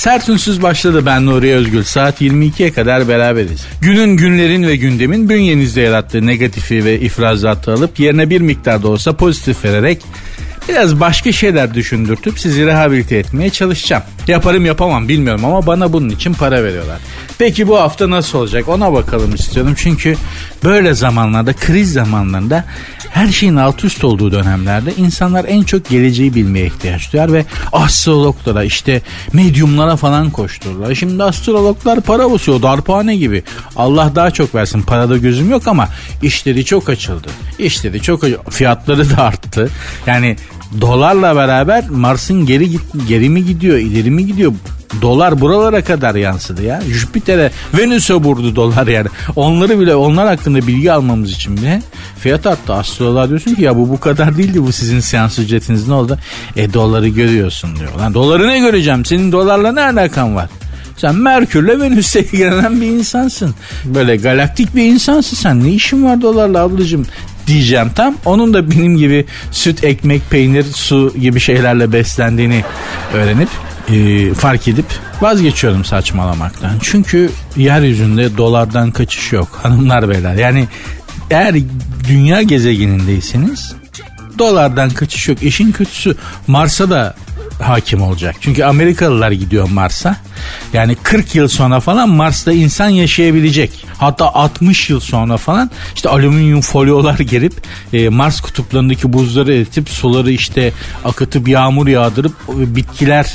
Sert Ünsüz başladı ben Nuri Özgül. Saat 22'ye kadar beraberiz. Günün, günlerin ve gündemin bünyenizde yarattığı negatifi ve ifrazatı alıp yerine bir miktar da olsa pozitif vererek biraz başka şeyler düşündürtüp sizi rehabilite etmeye çalışacağım. Yaparım yapamam bilmiyorum ama bana bunun için para veriyorlar. Peki bu hafta nasıl olacak ona bakalım istiyorum. Çünkü böyle zamanlarda kriz zamanlarında her şeyin alt üst olduğu dönemlerde insanlar en çok geleceği bilmeye ihtiyaç duyar ve astrologlara işte medyumlara falan koştururlar. Şimdi astrologlar para basıyor darphane gibi. Allah daha çok versin parada gözüm yok ama işleri çok açıldı. İşleri çok fiyatları da arttı. Yani dolarla beraber Mars'ın geri git geri mi gidiyor ileri mi gidiyor dolar buralara kadar yansıdı ya. Jüpiter'e Venüs'e vurdu dolar yani. Onları bile onlar hakkında bilgi almamız için bile fiyat arttı. Astroloğa diyorsun ki ya bu bu kadar değildi bu sizin seans ücretiniz ne oldu? E doları görüyorsun diyor. Lan doları ne göreceğim? Senin dolarla ne alakan var? Sen Merkür'le Venüs'e ilgilenen bir insansın. Böyle galaktik bir insansın sen. Ne işin var dolarla ablacığım? Diyeceğim tam. Onun da benim gibi süt, ekmek, peynir, su gibi şeylerle beslendiğini öğrenip e, fark edip vazgeçiyorum saçmalamaktan. Çünkü yeryüzünde dolardan kaçış yok hanımlar beyler. Yani eğer dünya gezegenindeyseniz dolardan kaçış yok. İşin kötüsü Mars'a da hakim olacak. Çünkü Amerikalılar gidiyor Mars'a. Yani 40 yıl sonra falan Mars'ta insan yaşayabilecek. Hatta 60 yıl sonra falan işte alüminyum folyolar gerip e, Mars kutuplarındaki buzları eritip suları işte akıtıp yağmur yağdırıp e, bitkiler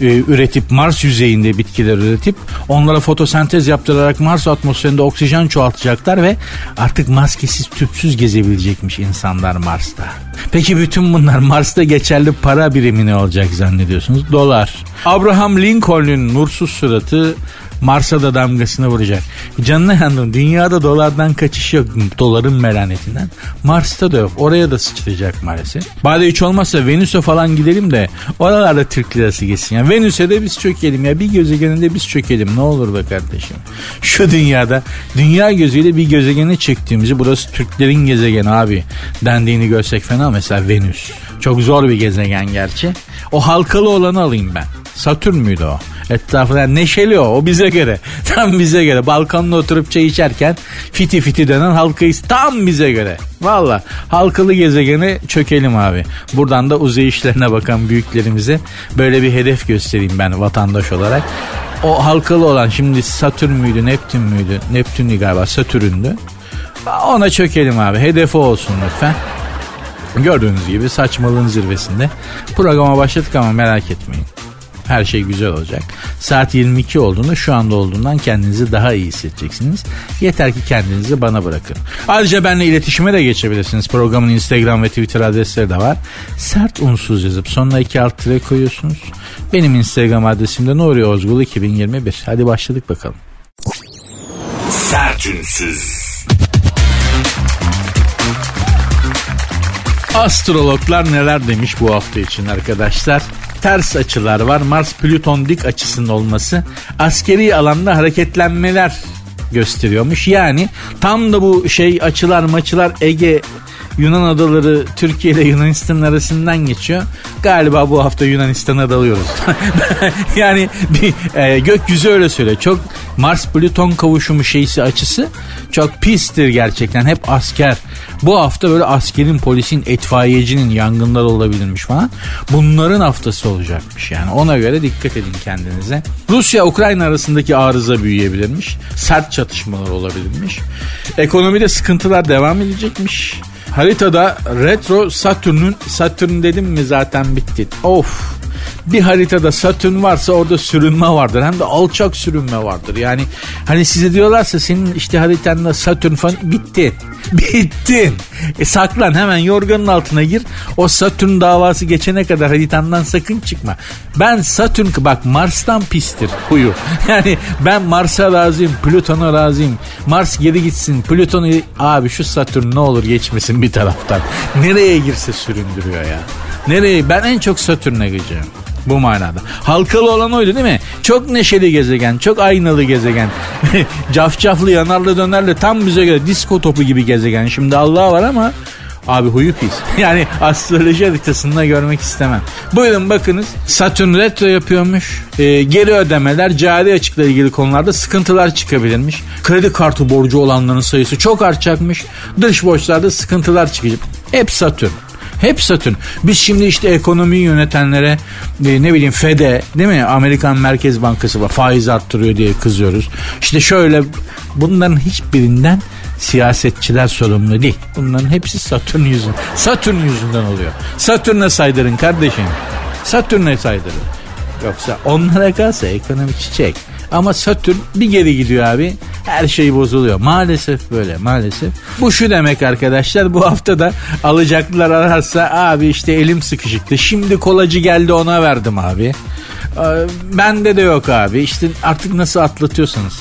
e, üretip Mars yüzeyinde bitkiler üretip onlara fotosentez yaptırarak Mars atmosferinde oksijen çoğaltacaklar ve artık maskesiz tüpsüz gezebilecekmiş insanlar Mars'ta. Peki bütün bunlar Mars'ta geçerli para birimi ne olacak zannediyorsunuz? Dolar. Abraham Lincoln'un nursuz suratı Mars'a da damgasını vuracak. Canına yandım. Dünyada dolardan kaçış yok. Doların melanetinden. Mars'ta da yok. Oraya da sıçrayacak maalesef. Bari hiç olmazsa Venüs'e falan gidelim de oralarda Türk lirası geçsin. Yani Venüs'e de biz çökelim ya. Bir gezegeninde biz çökelim. Ne olur be kardeşim. Şu dünyada dünya gözüyle bir gezegene çektiğimizi burası Türklerin gezegeni abi dendiğini görsek fena mesela Venüs. Çok zor bir gezegen gerçi. O halkalı olanı alayım ben. Satürn müydü o? Etrafında neşeli o. O bize göre. Tam bize göre. Balkonda oturup çay içerken fiti fiti denen halkayı tam bize göre. Valla halkalı gezegene çökelim abi. Buradan da uzay işlerine bakan büyüklerimize böyle bir hedef göstereyim ben vatandaş olarak. O halkalı olan şimdi Satürn müydü Neptün müydü? Neptün'dü galiba Satürn'dü. Ona çökelim abi. Hedefi olsun lütfen. Gördüğünüz gibi saçmalığın zirvesinde. Programa başladık ama merak etmeyin. Her şey güzel olacak. Saat 22 olduğunda şu anda olduğundan kendinizi daha iyi hissedeceksiniz. Yeter ki kendinizi bana bırakın. Ayrıca benimle iletişime de geçebilirsiniz. Programın Instagram ve Twitter adresleri de var. Sert unsuz yazıp sonuna iki alt tire koyuyorsunuz. Benim Instagram adresim de Nuri Ozgul 2021. Hadi başladık bakalım. Sertünsüz. Astrologlar neler demiş bu hafta için arkadaşlar? Ters açılar var. Mars Plüton dik açısının olması askeri alanda hareketlenmeler gösteriyormuş. Yani tam da bu şey açılar maçılar Ege Yunan adaları Türkiye ile Yunanistan arasından geçiyor. Galiba bu hafta Yunanistan'a dalıyoruz. yani bir e, gökyüzü öyle söylüyor. Çok Mars Plüton kavuşumu şeysi açısı çok pistir gerçekten. Hep asker. Bu hafta böyle askerin, polisin, etfaiyecinin yangınlar olabilirmiş falan. Bunların haftası olacakmış yani. Ona göre dikkat edin kendinize. Rusya-Ukrayna arasındaki arıza büyüyebilirmiş. Sert çatışmalar olabilirmiş. Ekonomide sıkıntılar devam edecekmiş. Haritada retro Satürn'ün Satürn dedim mi zaten bitti. Of bir haritada Satürn varsa orada sürünme vardır. Hem de alçak sürünme vardır. Yani hani size diyorlarsa senin işte haritanda Satürn falan bitti. Bittin. E saklan hemen yorganın altına gir. O Satürn davası geçene kadar haritandan sakın çıkma. Ben Satürn bak Mars'tan pistir huyu. Yani ben Mars'a razıyım, Plüton'a razıyım. Mars geri gitsin, Plüton'u abi şu Satürn ne olur geçmesin bir taraftan. Nereye girse süründürüyor ya. Nereye? Ben en çok Satürn'e gideceğim. Bu manada. Halkalı olan oydu değil mi? Çok neşeli gezegen, çok aynalı gezegen. Cafcaflı, yanarlı, dönerli tam bize göre disko topu gibi gezegen. Şimdi Allah var ama Abi huyu pis. Yani astroloji haritasında görmek istemem. Buyurun bakınız Satürn retro yapıyormuş. Ee, geri ödemeler, cari açıkla ilgili konularda sıkıntılar çıkabilirmiş. Kredi kartı borcu olanların sayısı çok artacakmış. Dış borçlarda sıkıntılar çıkacak. Hep Satürn. Hep Satürn. Biz şimdi işte ekonomiyi yönetenlere e, ne bileyim FED'e değil mi? Amerikan Merkez Bankası var faiz arttırıyor diye kızıyoruz. İşte şöyle bunların hiçbirinden siyasetçiler sorumlu değil. Bunların hepsi Satürn yüzünden. Satürn yüzünden oluyor. Satürn'e saydırın kardeşim. Satürn'e saydırın. Yoksa onlara kalsa ekonomi çiçek. Ama Satürn bir geri gidiyor abi. Her şey bozuluyor. Maalesef böyle maalesef. Bu şu demek arkadaşlar bu hafta da alacaklılar ararsa abi işte elim sıkışıktı. Şimdi kolacı geldi ona verdim abi. Ee, bende de yok abi. İşte artık nasıl atlatıyorsanız.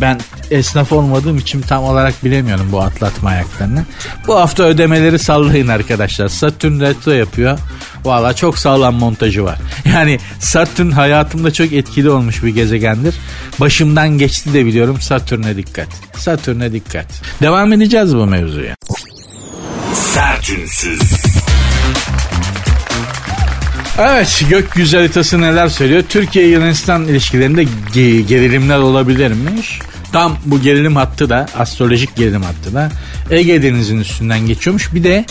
Ben esnaf olmadığım için tam olarak bilemiyorum bu atlatma ayaklarını. Bu hafta ödemeleri sallayın arkadaşlar. Satürn retro yapıyor. Valla çok sağlam montajı var. Yani Satürn hayatımda çok etkili olmuş bir gezegendir. Başımdan geçti de biliyorum Satürn'e dikkat. Satürn'e dikkat. Devam edeceğiz bu mevzuya. Sertünsüz. Evet gökyüzü haritası neler söylüyor? Türkiye-Yunanistan ilişkilerinde gerilimler olabilirmiş. Tam bu gerilim hattı da astrolojik gerilim hattı da Ege Denizi'nin üstünden geçiyormuş. Bir de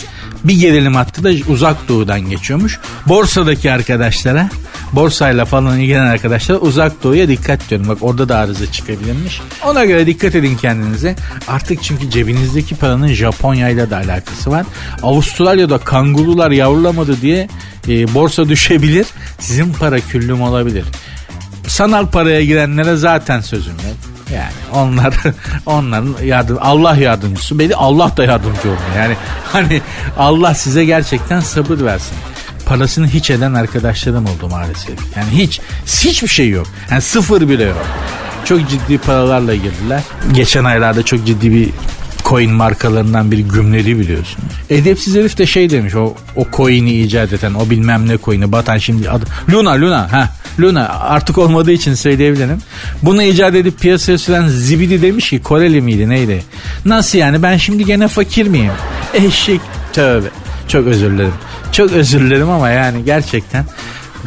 bir gerilim hattı da uzak doğudan geçiyormuş. Borsadaki arkadaşlara borsayla falan ilgilenen arkadaşlar uzak doğuya dikkat diyorum. Bak orada da arıza çıkabilirmiş. Ona göre dikkat edin kendinize. Artık çünkü cebinizdeki paranın Japonya ile de alakası var. Avustralya'da kangurular yavrulamadı diye e, borsa düşebilir. Sizin para küllüm olabilir. Sanal paraya girenlere zaten sözüm yok. Yani onlar onların yardım Allah yardımcısı. Beni Allah da yardımcı olmuyor. Yani hani Allah size gerçekten sabır versin. Parasını hiç eden arkadaşlarım oldu maalesef. Yani hiç hiçbir şey yok. Yani sıfır bile yok. Çok ciddi paralarla girdiler. Geçen aylarda çok ciddi bir coin markalarından bir gümleri biliyorsun. Edepsiz herif de şey demiş o, o coin'i icat eden o bilmem ne coin'i batan şimdi adı Luna Luna ha Luna artık olmadığı için söyleyebilirim. Bunu icat edip piyasaya süren Zibidi demiş ki Koreli miydi neydi? Nasıl yani ben şimdi gene fakir miyim? Eşek tövbe. Çok özür dilerim. Çok özür dilerim ama yani gerçekten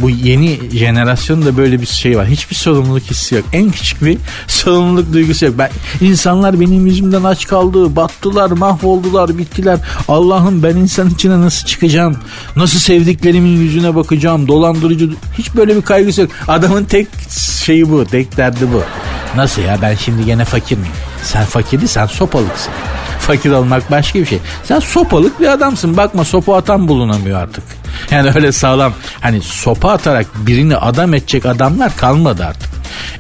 bu yeni jenerasyonda böyle bir şey var. Hiçbir sorumluluk hissi yok. En küçük bir sorumluluk duygusu yok. Ben, insanlar benim yüzümden aç kaldı, battılar, mahvoldular, bittiler. Allah'ım ben insan içine nasıl çıkacağım? Nasıl sevdiklerimin yüzüne bakacağım? Dolandırıcı. Hiç böyle bir kaygısı yok. Adamın tek şeyi bu, tek derdi bu. Nasıl ya ben şimdi gene fakir miyim? Sen fakir sen sopalıksın. Fakir olmak başka bir şey. Sen sopalık bir adamsın. Bakma sopa atan bulunamıyor artık. Yani öyle sağlam hani sopa atarak birini adam edecek adamlar kalmadı artık.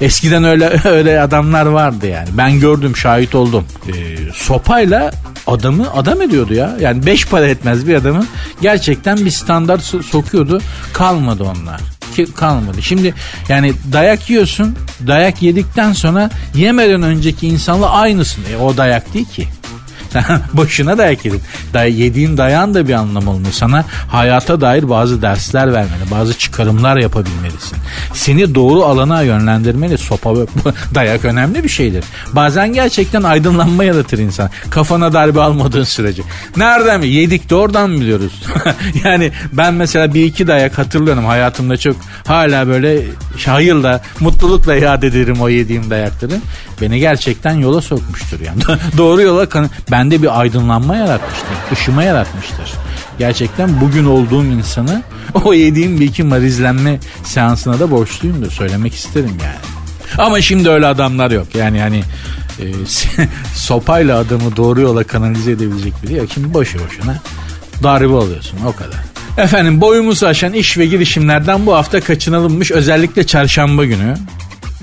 Eskiden öyle öyle adamlar vardı yani. Ben gördüm, şahit oldum. Ee, sopayla adamı adam ediyordu ya. Yani beş para etmez bir adamı gerçekten bir standart sokuyordu. Kalmadı onlar ki kalmadı. Şimdi yani dayak yiyorsun. Dayak yedikten sonra yemeden önceki insanla aynısın. E, o dayak değil ki. Boşuna dayak yedin. Day yediğin dayan da bir anlam olmuyor. Sana hayata dair bazı dersler vermeli. Bazı çıkarımlar yapabilmelisin. Seni doğru alana yönlendirmeli. Sopa ve dayak önemli bir şeydir. Bazen gerçekten aydınlanma yaratır insan. Kafana darbe almadığın sürece. Nereden mi? Yedik de oradan mı biliyoruz? yani ben mesela bir iki dayak hatırlıyorum hayatımda çok hala böyle hayırla, mutlulukla iade ederim o yediğim dayakları. Beni gerçekten yola sokmuştur yani. Doğru yola kan bende bir aydınlanma yaratmıştır. Işıma yaratmıştır. Gerçekten bugün olduğum insanı o yediğim bir iki marizlenme seansına da borçluyumdur. Söylemek isterim yani. Ama şimdi öyle adamlar yok. Yani hani e, sopayla adamı doğru yola kanalize edebilecek biri yok. Şimdi boşu boşuna darbe alıyorsun o kadar. Efendim boyumuzu aşan iş ve girişimlerden bu hafta kaçınılmış özellikle çarşamba günü.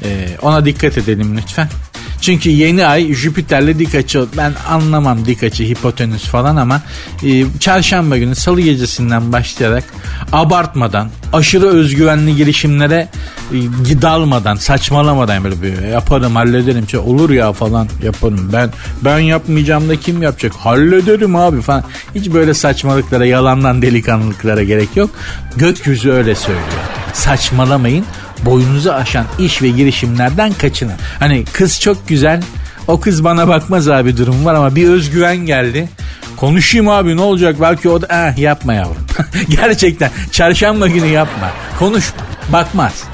Ee, ona dikkat edelim lütfen. Çünkü yeni ay Jüpiter'le dik açı ben anlamam dik açı hipotenüs falan ama e, çarşamba günü salı gecesinden başlayarak abartmadan aşırı özgüvenli girişimlere e, dalmadan saçmalamadan böyle bir yaparım hallederim şey olur ya falan yaparım. Ben ben yapmayacağım da kim yapacak? Hallederim abi falan. Hiç böyle saçmalıklara yalandan delikanlılıklara gerek yok. Gökyüzü öyle söylüyor. Saçmalamayın boyunuzu aşan iş ve girişimlerden kaçının. Hani kız çok güzel o kız bana bakmaz abi durum var ama bir özgüven geldi. Konuşayım abi ne olacak belki o da eh, yapma yavrum. Gerçekten çarşamba günü yapma. Konuşma bakmaz.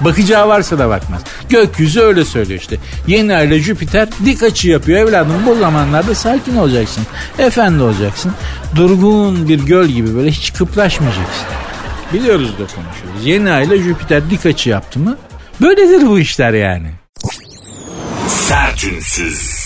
Bakacağı varsa da bakmaz. Gökyüzü öyle söylüyor işte. Yeni aile Jüpiter dik açı yapıyor evladım. Bu zamanlarda sakin olacaksın. Efendi olacaksın. Durgun bir göl gibi böyle hiç kıpraşmayacaksın. Biliyoruz da konuşuyoruz. Yeni ayla Jüpiter dik açı yaptı mı? Böyledir bu işler yani. Sertünsüz.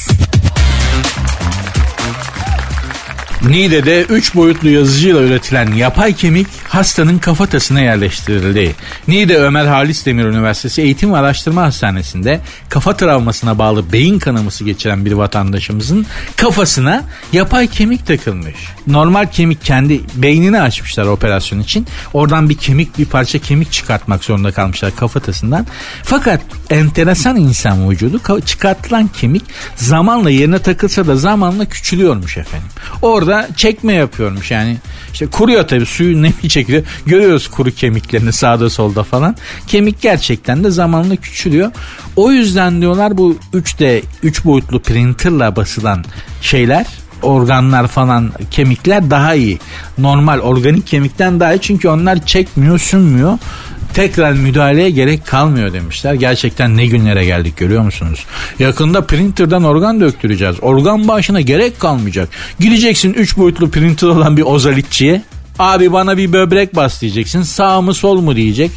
Niğde'de 3 boyutlu yazıcıyla üretilen yapay kemik hastanın kafatasına yerleştirildi. Niğde Ömer Halis Demir Üniversitesi Eğitim ve Araştırma Hastanesi'nde kafa travmasına bağlı beyin kanaması geçiren bir vatandaşımızın kafasına yapay kemik takılmış. Normal kemik kendi beynini açmışlar operasyon için. Oradan bir kemik bir parça kemik çıkartmak zorunda kalmışlar kafatasından. Fakat enteresan insan vücudu çıkartılan kemik zamanla yerine takılsa da zamanla küçülüyormuş efendim. Orada çekme yapıyormuş yani. İşte kuruyor tabii suyu nemi çekiyor. Görüyoruz kuru kemiklerini sağda solda falan. Kemik gerçekten de zamanla küçülüyor. O yüzden diyorlar bu 3D 3 boyutlu printerla basılan şeyler organlar falan kemikler daha iyi. Normal organik kemikten daha iyi çünkü onlar çekmiyor sünmüyor tekrar müdahaleye gerek kalmıyor demişler. Gerçekten ne günlere geldik görüyor musunuz? Yakında printer'dan organ döktüreceğiz. Organ bağışına gerek kalmayacak. Gideceksin 3 boyutlu printer olan bir ozalitçiye. Abi bana bir böbrek bas diyeceksin. Sağ mı sol mu diyecek.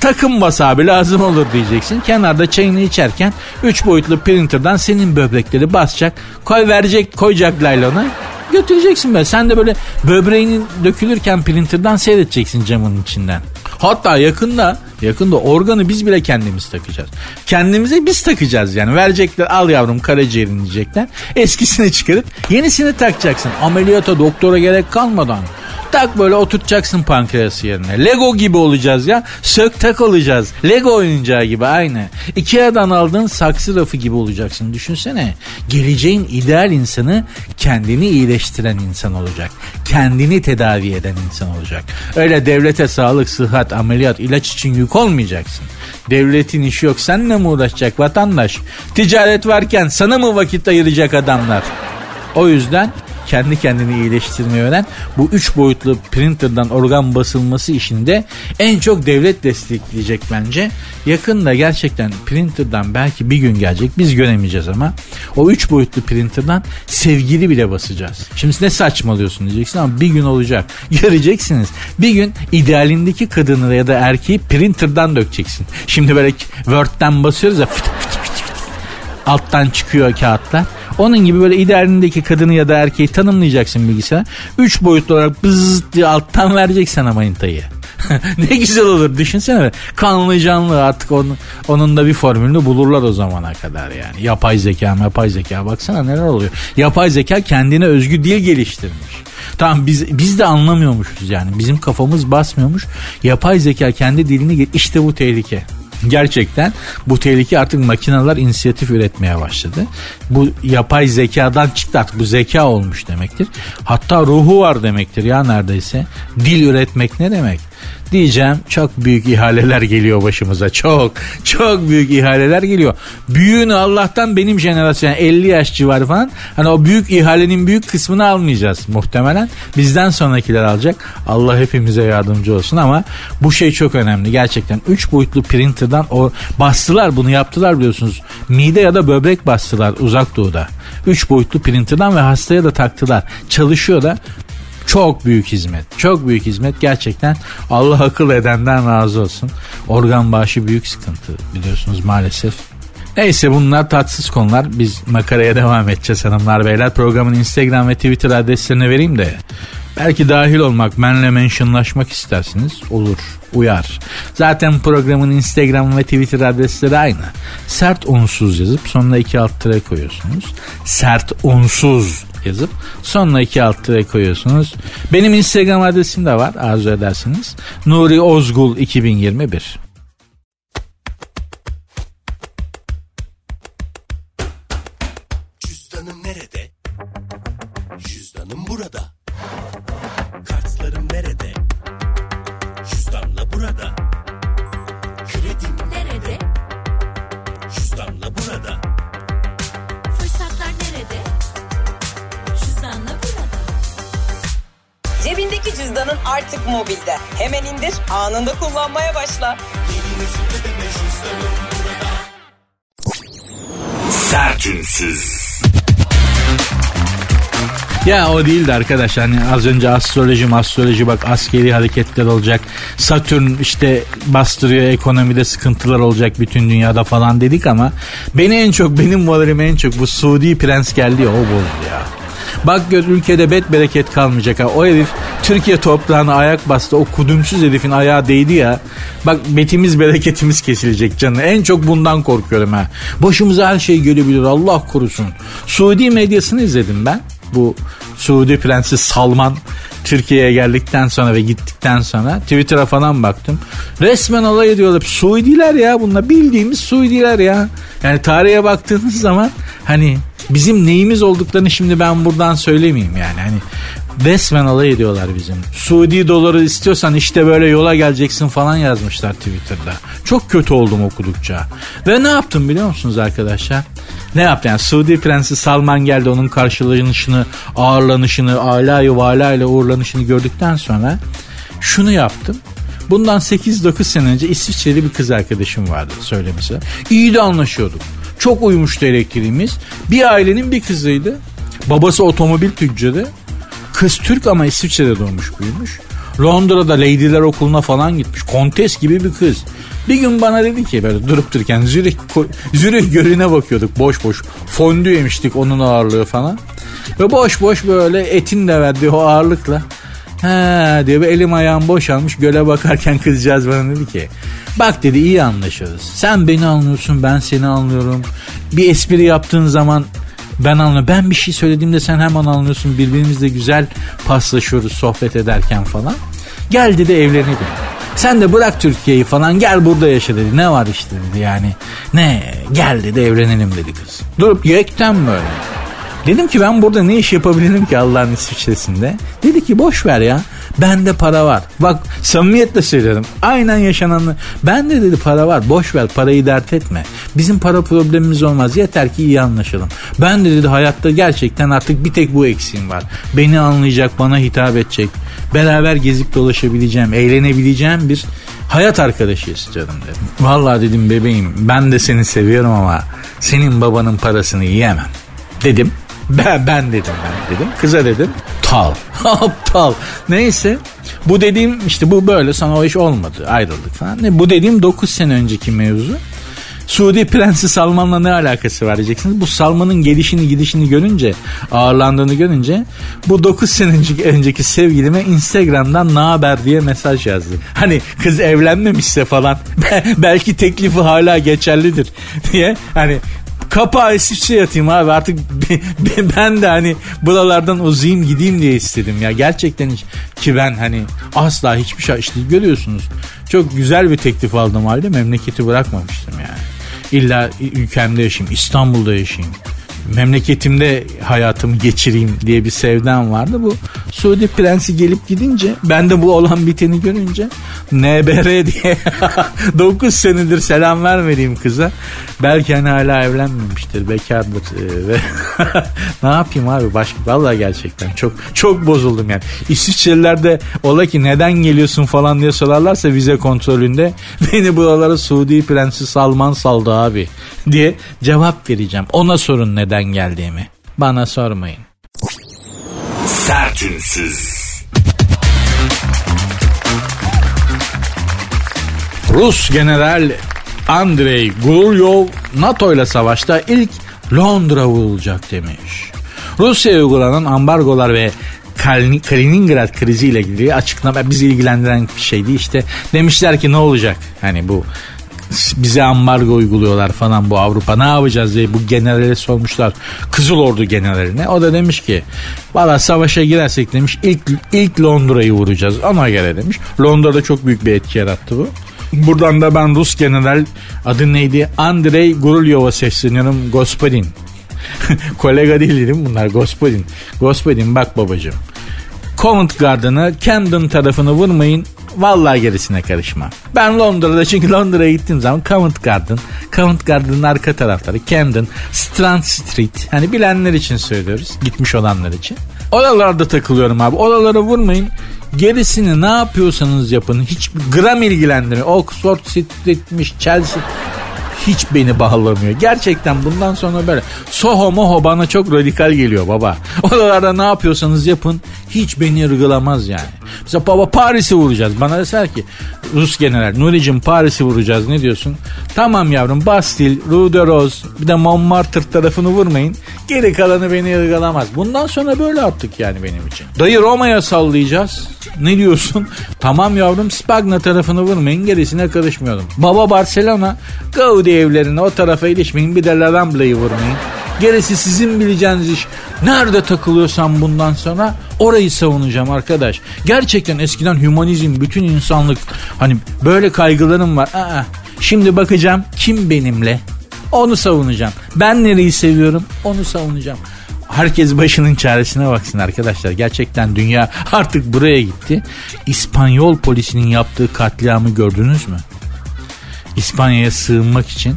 Takım bas abi lazım olur diyeceksin. Kenarda çayını içerken 3 boyutlu printer'dan senin böbrekleri basacak. Koy verecek koyacak laylona götüreceksin be. Sen de böyle böbreğinin dökülürken printer'dan seyredeceksin camın içinden. Hatta yakında yakında organı biz bile kendimiz takacağız. Kendimize biz takacağız yani. Verecekler al yavrum karaciğerini diyecekler. Eskisini çıkarıp yenisini takacaksın. Ameliyata doktora gerek kalmadan. Tak böyle oturtacaksın pankreası yerine. Lego gibi olacağız ya. Sök tak olacağız. Lego oyuncağı gibi aynı. Ikea'dan aldığın saksı rafı gibi olacaksın. Düşünsene. Geleceğin ideal insanı kendini iyileştiren insan olacak. Kendini tedavi eden insan olacak. Öyle devlete sağlık, sıhhat, ameliyat, ilaç için yük olmayacaksın. Devletin işi yok. Seninle mi uğraşacak vatandaş? Ticaret varken sana mı vakit ayıracak adamlar? O yüzden kendi kendini iyileştirmeyi öğren. Bu üç boyutlu printerdan organ basılması işinde en çok devlet destekleyecek bence. Yakında gerçekten printerdan belki bir gün gelecek biz göremeyeceğiz ama o üç boyutlu printerdan sevgili bile basacağız. Şimdi ne saçmalıyorsun diyeceksin ama bir gün olacak. Göreceksiniz. Bir gün idealindeki kadını ya da erkeği printerdan dökeceksin. Şimdi böyle Word'den basıyoruz ya fıt fıt fıt fıt. alttan çıkıyor kağıtlar. Onun gibi böyle idealindeki kadını ya da erkeği tanımlayacaksın bilgisayar. Üç boyutlu olarak bızz diye alttan verecek sana manitayı. ne güzel olur düşünsene. Kanlı canlı artık onun, onun da bir formülünü bulurlar o zamana kadar yani. Yapay zeka yapay zeka baksana neler oluyor. Yapay zeka kendine özgü dil geliştirmiş. Tamam biz biz de anlamıyormuşuz yani. Bizim kafamız basmıyormuş. Yapay zeka kendi dilini işte bu tehlike. Gerçekten bu tehlike artık makineler inisiyatif üretmeye başladı. Bu yapay zekadan çıktı artık bu zeka olmuş demektir. Hatta ruhu var demektir ya neredeyse. Dil üretmek ne demek? Diyeceğim çok büyük ihaleler geliyor başımıza. Çok çok büyük ihaleler geliyor. Büyüğünü Allah'tan benim jenerasyon 50 yaş civarı falan. Hani o büyük ihalenin büyük kısmını almayacağız muhtemelen. Bizden sonrakiler alacak. Allah hepimize yardımcı olsun ama bu şey çok önemli gerçekten. 3 boyutlu printer'dan o bastılar bunu yaptılar biliyorsunuz. Mide ya da böbrek bastılar uzak doğuda. 3 boyutlu printer'dan ve hastaya da taktılar. Çalışıyor da çok büyük hizmet. Çok büyük hizmet gerçekten. Allah akıl edenden razı olsun. Organ bağışı büyük sıkıntı biliyorsunuz maalesef. Neyse bunlar tatsız konular. Biz makaraya devam edeceğiz hanımlar beyler. Programın Instagram ve Twitter adreslerini vereyim de Belki dahil olmak, benle mentionlaşmak istersiniz. Olur, uyar. Zaten programın Instagram ve Twitter adresleri aynı. Sert unsuz yazıp sonuna iki alt tere koyuyorsunuz. Sert unsuz yazıp sonuna iki alt tere koyuyorsunuz. Benim Instagram adresim de var arzu edersiniz. Nuri Ozgul 2021. Ya o değildi arkadaş hani az önce astroloji astroloji bak askeri hareketler olacak. Satürn işte bastırıyor ekonomide sıkıntılar olacak bütün dünyada falan dedik ama beni en çok benim moralimi en çok bu Suudi prens geldi ya o bozdu ya. Bak gör ülkede bet bereket kalmayacak ha. O herif Türkiye toprağına ayak bastı. O kudümsüz herifin ayağı değdi ya. Bak betimiz bereketimiz kesilecek canım. En çok bundan korkuyorum ha. Başımıza her şey gelebilir Allah korusun. Suudi medyasını izledim ben. Bu Suudi Prensi Salman Türkiye'ye geldikten sonra ve gittikten sonra Twitter'a falan baktım. Resmen alay ediyorlar. Suudiler ya bunlar bildiğimiz Suudiler ya. Yani tarihe baktığınız zaman hani bizim neyimiz olduklarını şimdi ben buradan söylemeyeyim yani. Hani resmen alay ediyorlar bizim. Suudi doları istiyorsan işte böyle yola geleceksin falan yazmışlar Twitter'da. Çok kötü oldum okudukça. Ve ne yaptım biliyor musunuz arkadaşlar? Ne yaptı yani Suudi Prensi Salman geldi onun karşılanışını, ağırlanışını, alayı valayla uğurlanışını gördükten sonra şunu yaptım. Bundan 8-9 sene önce İsviçreli bir kız arkadaşım vardı söylemesi. İyi de anlaşıyorduk. Çok uyumuştu elektriğimiz. Bir ailenin bir kızıydı. Babası otomobil tüccarı. Kız Türk ama İsviçre'de doğmuş büyümüş. Londra'da Lady'ler okuluna falan gitmiş. Kontes gibi bir kız. Bir gün bana dedi ki böyle durup dururken Zürih, Zürih gölüne bakıyorduk boş boş. Fondü yemiştik onun ağırlığı falan. Ve boş boş böyle etin de verdiği o ağırlıkla He diyor elim ayağım boşalmış göle bakarken kızcağız bana dedi ki bak dedi iyi anlaşırız. Sen beni anlıyorsun ben seni anlıyorum. Bir espri yaptığın zaman ben anlıyorum. Ben bir şey söylediğimde sen hemen anlıyorsun. Birbirimizle güzel paslaşıyoruz sohbet ederken falan. Gel dedi evlenelim. Sen de bırak Türkiye'yi falan gel burada yaşa dedi. Ne var işte dedi yani. Ne gel dedi evlenelim dedi kız. Durup yekten böyle. Dedim ki ben burada ne iş yapabilirim ki Allah'ın İsviçre'sinde? Dedi ki boş ver ya. Bende para var. Bak samimiyetle söylüyorum. Aynen yaşananı. Bende dedi para var. Boş ver parayı dert etme. Bizim para problemimiz olmaz. Yeter ki iyi anlaşalım. Ben de dedi hayatta gerçekten artık bir tek bu eksiğim var. Beni anlayacak, bana hitap edecek. Beraber gezip dolaşabileceğim, eğlenebileceğim bir hayat arkadaşı istiyorum dedim. Vallahi dedim bebeğim ben de seni seviyorum ama senin babanın parasını yiyemem dedim. Ben, ben dedim ben dedim. Kıza dedim. Tal. Aptal. Neyse. Bu dediğim işte bu böyle sana o iş olmadı. Ayrıldık falan. Ne, bu dediğim 9 sene önceki mevzu. Suudi Prensi Salman'la ne alakası var diyeceksiniz. Bu Salman'ın gelişini gidişini görünce, ağırlandığını görünce bu 9 sene önceki, sevgilime Instagram'dan ne haber diye mesaj yazdım. Hani kız evlenmemişse falan belki teklifi hala geçerlidir diye hani kapağı İsviçre yatayım abi. Artık ben de hani buralardan uzayayım gideyim diye istedim ya. Gerçekten hiç, ki ben hani asla hiçbir şey işte görüyorsunuz. Çok güzel bir teklif aldım halde. Memleketi bırakmamıştım yani. İlla ülkemde yaşayayım İstanbul'da yaşayayım memleketimde hayatımı geçireyim diye bir sevdam vardı. Bu Suudi Prensi gelip gidince ben de bu olan biteni görünce NBR diye 9 senedir selam vermediğim kıza belki hani hala evlenmemiştir bekardır ee, ve ne yapayım abi başka vallahi gerçekten çok çok bozuldum yani İsviçreliler de ola ki neden geliyorsun falan diye sorarlarsa vize kontrolünde beni buralara Suudi Prensi Salman saldı abi diye cevap vereceğim ona sorun neden geldiğimi bana sormayın Sertünsüz. Rus General Andrei Guryov NATO ile savaşta ilk Londra vurulacak demiş. Rusya'ya uygulanan ambargolar ve Kalin- Kaliningrad kriziyle ilgili açıklama bizi ilgilendiren bir şeydi. İşte demişler ki ne olacak? Hani bu bize ambargo uyguluyorlar falan bu Avrupa ne yapacağız diye bu generale sormuşlar. Kızıl Ordu generaline. O da demiş ki valla savaşa girersek demiş ilk, ilk Londra'yı vuracağız. Ona göre demiş. Londra'da çok büyük bir etki yarattı bu. Buradan da ben Rus general adı neydi? Andrei Gurulyov'a sesleniyorum. Gospodin. Kolega değil dedim bunlar Gospodin. Gospodin bak babacığım. Covent Garden'ı Camden tarafını vurmayın. Vallahi gerisine karışma. Ben Londra'da çünkü Londra'ya gittiğim zaman Covent Garden, Covent Garden'ın arka tarafları, Camden, Strand Street. Hani bilenler için söylüyoruz. Gitmiş olanlar için. Oralarda takılıyorum abi. Oralara vurmayın. Gerisini ne yapıyorsanız yapın. Hiç gram ilgilendirmiyor. Oxford Street'miş, Chelsea hiç beni bağlamıyor. Gerçekten bundan sonra böyle. Soho moho bana çok radikal geliyor baba. Oralarda ne yapıyorsanız yapın hiç beni ırgılamaz yani. Mesela baba Paris'i vuracağız. Bana deser ki Rus general Nuri'cim Paris'i vuracağız ne diyorsun? Tamam yavrum Bastille, Rue de Rose bir de Montmartre tarafını vurmayın. Geri kalanı beni ırgalamaz. Bundan sonra böyle artık yani benim için. Dayı Roma'ya sallayacağız. Ne diyorsun? Tamam yavrum Spagna tarafını vurmayın gerisine karışmıyorum. Baba Barcelona Gaudi evlerine o tarafa ilişmeyin bir de La Rambla'yı vurmayın. Gerisi sizin bileceğiniz iş. Nerede takılıyorsam bundan sonra orayı savunacağım arkadaş. Gerçekten eskiden hümanizm, bütün insanlık hani böyle kaygılarım var. Aa, şimdi bakacağım kim benimle onu savunacağım. Ben nereyi seviyorum onu savunacağım. Herkes başının çaresine baksın arkadaşlar. Gerçekten dünya artık buraya gitti. İspanyol polisinin yaptığı katliamı gördünüz mü? İspanya'ya sığınmak için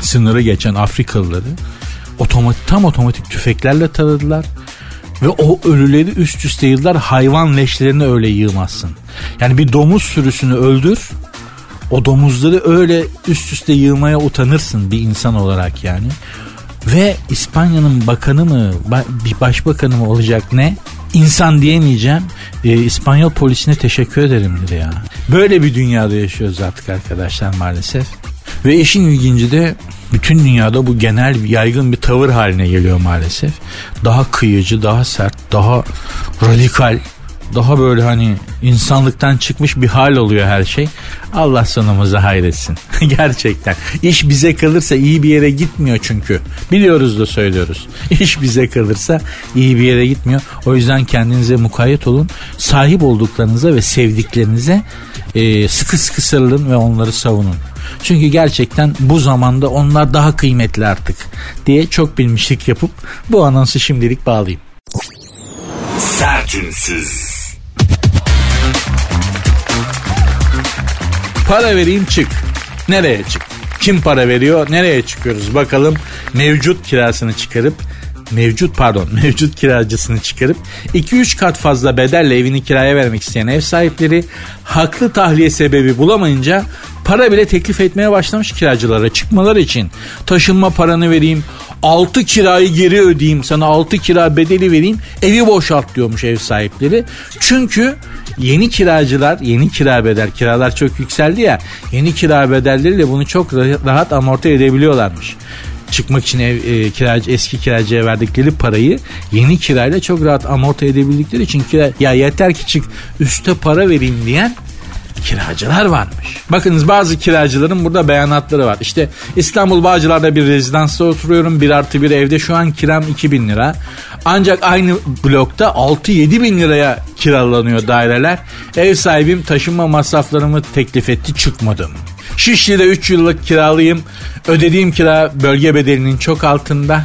sınırı geçen Afrikalıları otomatik, tam otomatik tüfeklerle taradılar. Ve o ölüleri üst üste yıllar hayvan leşlerini öyle yığmazsın. Yani bir domuz sürüsünü öldür. O domuzları öyle üst üste yığmaya utanırsın bir insan olarak yani. Ve İspanya'nın bakanı mı bir başbakanı mı olacak ne? İnsan diyemeyeceğim. Ee, İspanyol polisine teşekkür ederim dedi ya. Böyle bir dünyada yaşıyoruz artık arkadaşlar maalesef. Ve işin ilginci de bütün dünyada bu genel yaygın bir tavır haline geliyor maalesef. Daha kıyıcı, daha sert, daha radikal, daha böyle hani insanlıktan çıkmış bir hal oluyor her şey. Allah sonumuzu hayretsin. Gerçekten. İş bize kalırsa iyi bir yere gitmiyor çünkü. Biliyoruz da söylüyoruz. İş bize kalırsa iyi bir yere gitmiyor. O yüzden kendinize mukayyet olun. Sahip olduklarınıza ve sevdiklerinize e, sıkı sıkı sarılın ve onları savunun. Çünkü gerçekten bu zamanda onlar daha kıymetli artık diye çok bilmişlik yapıp bu anonsu şimdilik bağlayayım. Sertünsüz. Para vereyim çık. Nereye çık? Kim para veriyor? Nereye çıkıyoruz? Bakalım mevcut kirasını çıkarıp mevcut pardon mevcut kiracısını çıkarıp 2-3 kat fazla bedelle evini kiraya vermek isteyen ev sahipleri haklı tahliye sebebi bulamayınca para bile teklif etmeye başlamış kiracılara çıkmaları için. Taşınma paranı vereyim, 6 kirayı geri ödeyeyim, sana 6 kira bedeli vereyim, evi boşalt diyormuş ev sahipleri. Çünkü yeni kiracılar, yeni kira bedel, kiralar çok yükseldi ya, yeni kira bedelleriyle bunu çok rahat amorti edebiliyorlarmış çıkmak için ev e, kiracı eski kiracıya verdikleri parayı yeni kirayla çok rahat amorti edebildikleri için kira, ya yeter ki çık üste para vereyim diyen kiracılar varmış. Bakınız bazı kiracıların burada beyanatları var. İşte İstanbul Bağcılar'da bir rezidansta oturuyorum. Bir artı bir evde şu an kiram 2000 lira. Ancak aynı blokta 6-7 bin liraya kiralanıyor daireler. Ev sahibim taşınma masraflarımı teklif etti çıkmadım. Şişli'de 3 yıllık kiralıyım. Ödediğim kira bölge bedelinin çok altında.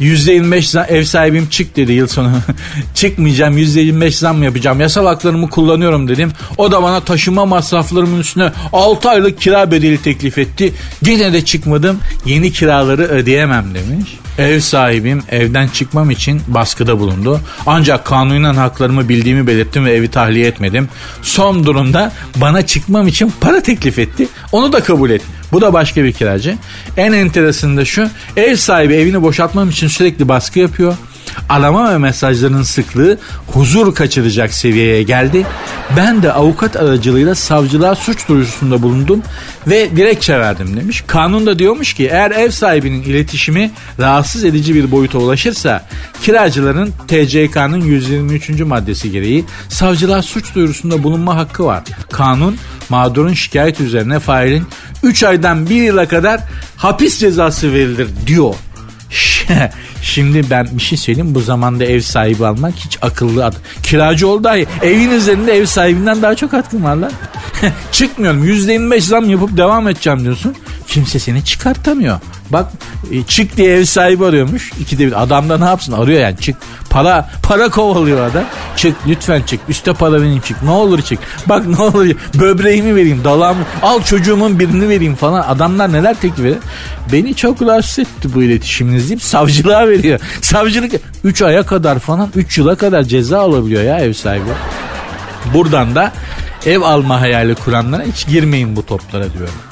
%25 zam, ev sahibim çık dedi yıl sonu. Çıkmayacağım %25 zam yapacağım. Yasal haklarımı kullanıyorum dedim. O da bana taşıma masraflarımın üstüne 6 aylık kira bedeli teklif etti. Yine de çıkmadım. Yeni kiraları ödeyemem demiş. Ev sahibim evden çıkmam için baskıda bulundu. Ancak kanunen haklarımı bildiğimi belirttim ve evi tahliye etmedim. Son durumda bana çıkmam için para teklif etti. Onu da kabul ettim. Bu da başka bir kiracı. En enteresanı da şu. Ev sahibi evini boşaltmam için sürekli baskı yapıyor. Arama ve mesajların sıklığı huzur kaçıracak seviyeye geldi. Ben de avukat aracılığıyla savcılığa suç duyurusunda bulundum ve dilekçe verdim demiş. Kanun da diyormuş ki eğer ev sahibinin iletişimi rahatsız edici bir boyuta ulaşırsa kiracıların TCK'nın 123. maddesi gereği savcılığa suç duyurusunda bulunma hakkı var. Kanun mağdurun şikayet üzerine failin 3 aydan 1 yıla kadar hapis cezası verilir diyor. Şimdi ben bir şey söyleyeyim bu zamanda ev sahibi almak hiç akıllı ad. Kiracı ol dahi evin üzerinde ev sahibinden daha çok hakkın var lan. Çıkmıyorum %25 zam yapıp devam edeceğim diyorsun. Kimse seni çıkartamıyor. Bak e, çık diye ev sahibi arıyormuş. İkide bir adam da ne yapsın arıyor yani çık. Para para kovalıyor adam. Çık lütfen çık. Üste para vereyim çık. Ne olur çık. Bak ne olur böbreğimi vereyim dalağımı al çocuğumun birini vereyim falan. Adamlar neler teklif ediyor. Beni çok rahatsız etti bu iletişiminiz deyip savcılığa veriyor. Savcılık 3 aya kadar falan 3 yıla kadar ceza alabiliyor ya ev sahibi. Buradan da ev alma hayali kuranlara hiç girmeyin bu toplara diyorum.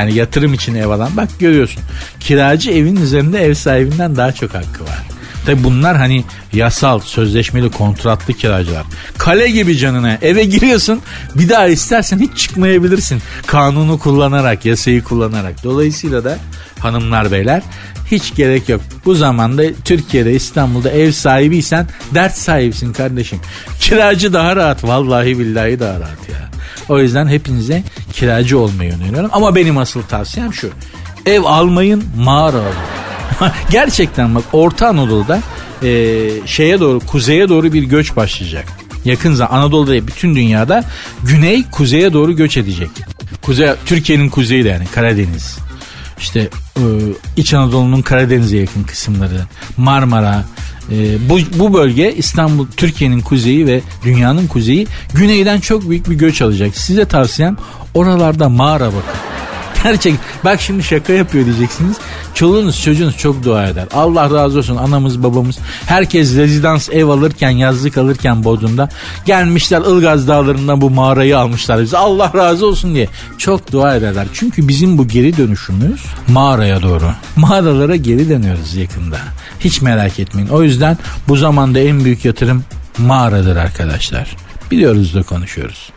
Yani yatırım için ev alan bak görüyorsun. Kiracı evin üzerinde ev sahibinden daha çok hakkı var. Tabi bunlar hani yasal, sözleşmeli, kontratlı kiracılar. Kale gibi canına eve giriyorsun bir daha istersen hiç çıkmayabilirsin. Kanunu kullanarak, yasayı kullanarak. Dolayısıyla da hanımlar beyler hiç gerek yok. Bu zamanda Türkiye'de İstanbul'da ev sahibiysen dert sahibisin kardeşim. Kiracı daha rahat vallahi billahi daha rahat ya. O yüzden hepinize kiracı olmayı öneriyorum. Ama benim asıl tavsiyem şu. Ev almayın mağara alın. Gerçekten bak Orta Anadolu'da e, şeye doğru kuzeye doğru bir göç başlayacak. Yakın zaman Anadolu'da değil, bütün dünyada güney kuzeye doğru göç edecek. Kuzey Türkiye'nin kuzeyi de yani Karadeniz. İşte e, İç Anadolu'nun Karadeniz'e yakın kısımları, Marmara, e, bu, bu bölge İstanbul, Türkiye'nin kuzeyi ve dünyanın kuzeyi güneyden çok büyük bir göç alacak. Size tavsiyem oralarda mağara bakın. Gerçek. Bak şimdi şaka yapıyor diyeceksiniz. Çoluğunuz çocuğunuz çok dua eder. Allah razı olsun anamız babamız. Herkes rezidans ev alırken yazlık alırken Bodrum'da gelmişler Ilgaz dağlarından bu mağarayı almışlar bize. Allah razı olsun diye. Çok dua ederler. Çünkü bizim bu geri dönüşümüz mağaraya doğru. Mağaralara geri dönüyoruz yakında. Hiç merak etmeyin. O yüzden bu zamanda en büyük yatırım mağaradır arkadaşlar. Biliyoruz da konuşuyoruz.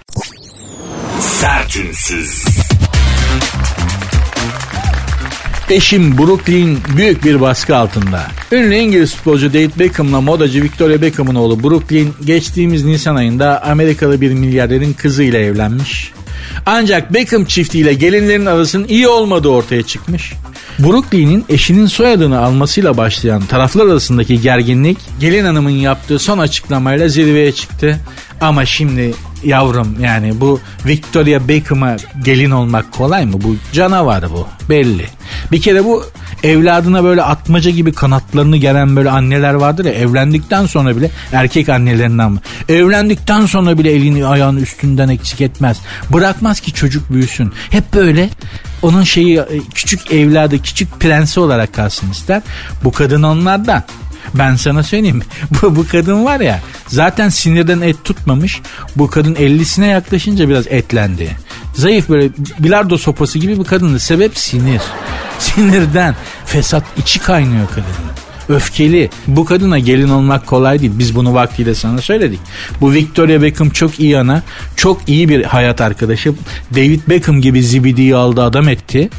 Sertünsüz. Eşim Brooklyn büyük bir baskı altında. Ünlü İngiliz futbolcu David Beckham'la modacı Victoria Beckham'ın oğlu Brooklyn geçtiğimiz Nisan ayında Amerikalı bir milyarderin kızıyla evlenmiş. Ancak Beckham çiftiyle gelinlerin arasının iyi olmadığı ortaya çıkmış. Brooklyn'in eşinin soyadını almasıyla başlayan taraflar arasındaki gerginlik gelin hanımın yaptığı son açıklamayla zirveye çıktı. Ama şimdi yavrum yani bu Victoria Beckham'a gelin olmak kolay mı? Bu canavar bu belli. Bir kere bu evladına böyle atmaca gibi kanatlarını gelen böyle anneler vardır ya evlendikten sonra bile erkek annelerinden mi? Evlendikten sonra bile elini ayağını üstünden eksik etmez. Bırakmaz ki çocuk büyüsün. Hep böyle onun şeyi küçük evladı küçük prensi olarak kalsın ister. Bu kadın onlardan. Ben sana söyleyeyim. Bu, bu kadın var ya zaten sinirden et tutmamış. Bu kadın 50'sine yaklaşınca biraz etlendi. Zayıf böyle bilardo sopası gibi bir kadındı. Sebep sinir. Sinirden. Fesat içi kaynıyor kadının öfkeli. Bu kadına gelin olmak kolay değil. Biz bunu vaktiyle sana söyledik. Bu Victoria Beckham çok iyi ana. Çok iyi bir hayat arkadaşı. David Beckham gibi zibidiyi aldı adam etti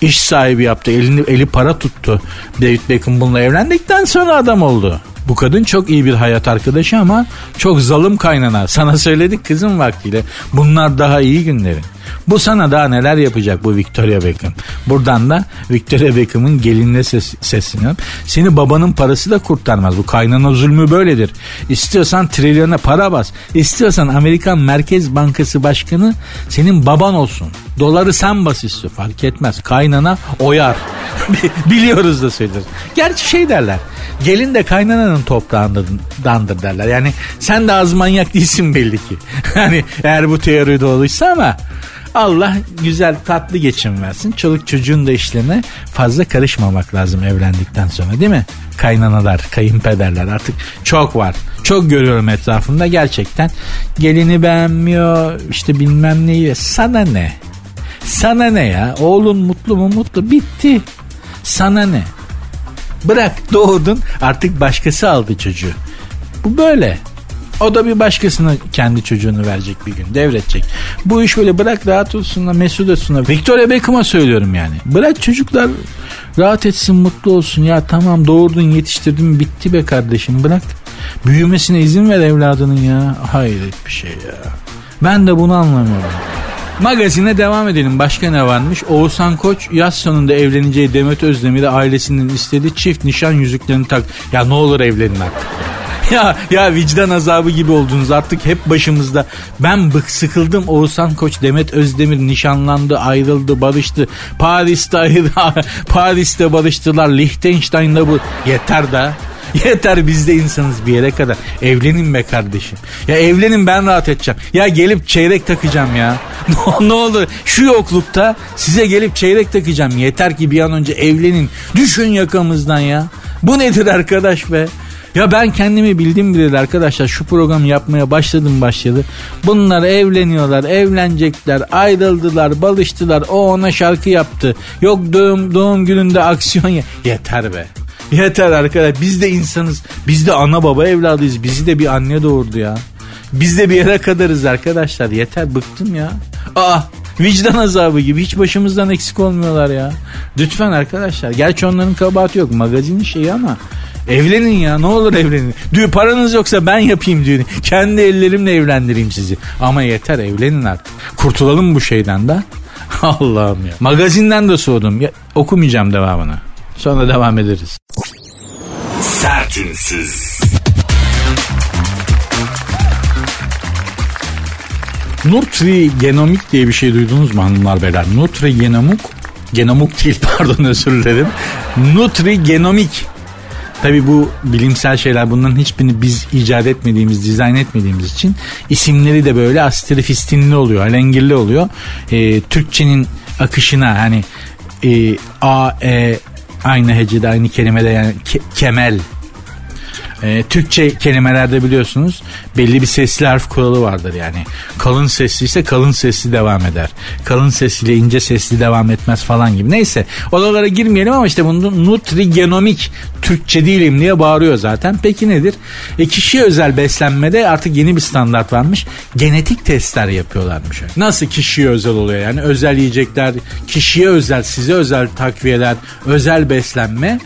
iş sahibi yaptı. Elini, eli para tuttu. David Beckham bununla evlendikten sonra adam oldu. Bu kadın çok iyi bir hayat arkadaşı ama çok zalim kaynana. Sana söyledik kızım vaktiyle. Bunlar daha iyi günlerin. Bu sana daha neler yapacak bu Victoria Beckham. Buradan da Victoria Beckham'ın gelinine ses, sesleniyorum. Seni babanın parası da kurtarmaz. Bu kaynana zulmü böyledir. İstiyorsan trilyona para bas. İstiyorsan Amerikan Merkez Bankası Başkanı senin baban olsun. Doları sen bas istiyor. Fark etmez. Kaynana oyar. Biliyoruz da söyleriz. Gerçi şey derler. Gelin de kaynananın toprağındandır derler. Yani sen de az manyak değilsin belli ki. hani eğer bu teori doğruysa ama Allah güzel tatlı geçim versin. Çoluk çocuğun da işlerine fazla karışmamak lazım evlendikten sonra değil mi? Kaynanalar, kayınpederler artık çok var. Çok görüyorum etrafımda gerçekten. Gelini beğenmiyor işte bilmem neyi. Sana ne? Sana ne ya? Oğlun mutlu mu mutlu bitti. Sana ne? Bırak doğurdun artık başkası aldı çocuğu. Bu böyle. O da bir başkasına kendi çocuğunu verecek bir gün devredecek. Bu iş böyle bırak rahat olsunlar mesut olsunlar. Victoria Beckham'a söylüyorum yani. Bırak çocuklar rahat etsin mutlu olsun. Ya tamam doğurdun yetiştirdin bitti be kardeşim bırak. Büyümesine izin ver evladının ya. Hayret bir şey ya. Ben de bunu anlamıyorum. Magazine devam edelim. Başka ne varmış? Oğuzhan Koç yaz sonunda evleneceği Demet Özdemir'e ailesinin istediği çift nişan yüzüklerini tak. Ya ne olur evlenin artık. ya ya vicdan azabı gibi oldunuz artık hep başımızda. Ben bık sıkıldım Oğuzhan Koç Demet Özdemir nişanlandı ayrıldı barıştı. Paris'te ayrı, Paris'te barıştılar Liechtenstein'da bu yeter da. Yeter biz de insanız bir yere kadar. Evlenin be kardeşim. Ya evlenin ben rahat edeceğim. Ya gelip çeyrek takacağım ya. ne olur şu yoklukta size gelip çeyrek takacağım. Yeter ki bir an önce evlenin. Düşün yakamızdan ya. Bu nedir arkadaş be? Ya ben kendimi bildim bileli arkadaşlar şu programı yapmaya başladım başladı. Bunlar evleniyorlar, evlenecekler, ayrıldılar, balıştılar. O ona şarkı yaptı. Yok doğum, doğum gününde aksiyon ya. Yeter be. Yeter arkadaş biz de insanız. Biz de ana baba evladıyız. Bizi de bir anne doğurdu ya. Biz de bir yere kadarız arkadaşlar. Yeter bıktım ya. Aa vicdan azabı gibi hiç başımızdan eksik olmuyorlar ya. Lütfen arkadaşlar. Gerçi onların kabahati yok. Magazinin şeyi ama Evlenin ya ne olur evlenin. Düğün paranız yoksa ben yapayım düğünü. Kendi ellerimle evlendireyim sizi. Ama yeter evlenin artık. Kurtulalım bu şeyden de. Allah'ım ya. Magazinden de soğudum. Ya, okumayacağım devamını. Sonra devam ederiz. Sertünsüz. Nutri genomik diye bir şey duydunuz mu hanımlar beyler? Nutri genomik genomik değil pardon özür dilerim. Nutri genomik Tabi bu bilimsel şeyler bunların hiçbirini biz icat etmediğimiz, dizayn etmediğimiz için isimleri de böyle astrifistinli oluyor, alengirli oluyor. Ee, Türkçenin akışına hani e, A, E aynı hecede aynı kelimede yani ke, kemel e, Türkçe kelimelerde biliyorsunuz belli bir sesli harf kuralı vardır yani. Kalın sesli ise kalın sesli devam eder. Kalın sesli ince sesli devam etmez falan gibi. Neyse oralara girmeyelim ama işte bunun nutrigenomik Türkçe değilim diye bağırıyor zaten. Peki nedir? E, kişiye özel beslenmede artık yeni bir standart varmış. Genetik testler yapıyorlarmış. Nasıl kişiye özel oluyor yani? Özel yiyecekler, kişiye özel, size özel takviyeler, özel beslenme.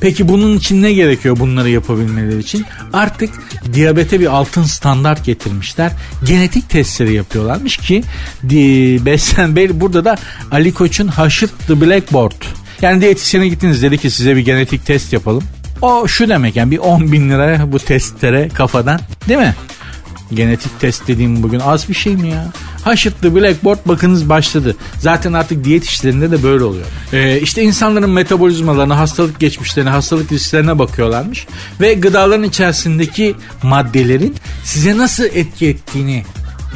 Peki bunun için ne gerekiyor bunları yapabilmeleri için? Artık diyabete bir altın standart getirmişler. Genetik testleri yapıyorlarmış ki beslen burada da Ali Koç'un Haşırt the Blackboard. Yani diyetisyene gittiniz dedi ki size bir genetik test yapalım. O şu demek yani bir 10 bin lira bu testlere kafadan değil mi? Genetik test dediğim bugün az bir şey mi ya? Haşırtlı Blackboard bakınız başladı. Zaten artık diyet işlerinde de böyle oluyor. Ee, işte insanların metabolizmalarına, hastalık geçmişlerine, hastalık risklerine bakıyorlarmış. Ve gıdaların içerisindeki maddelerin size nasıl etki ettiğini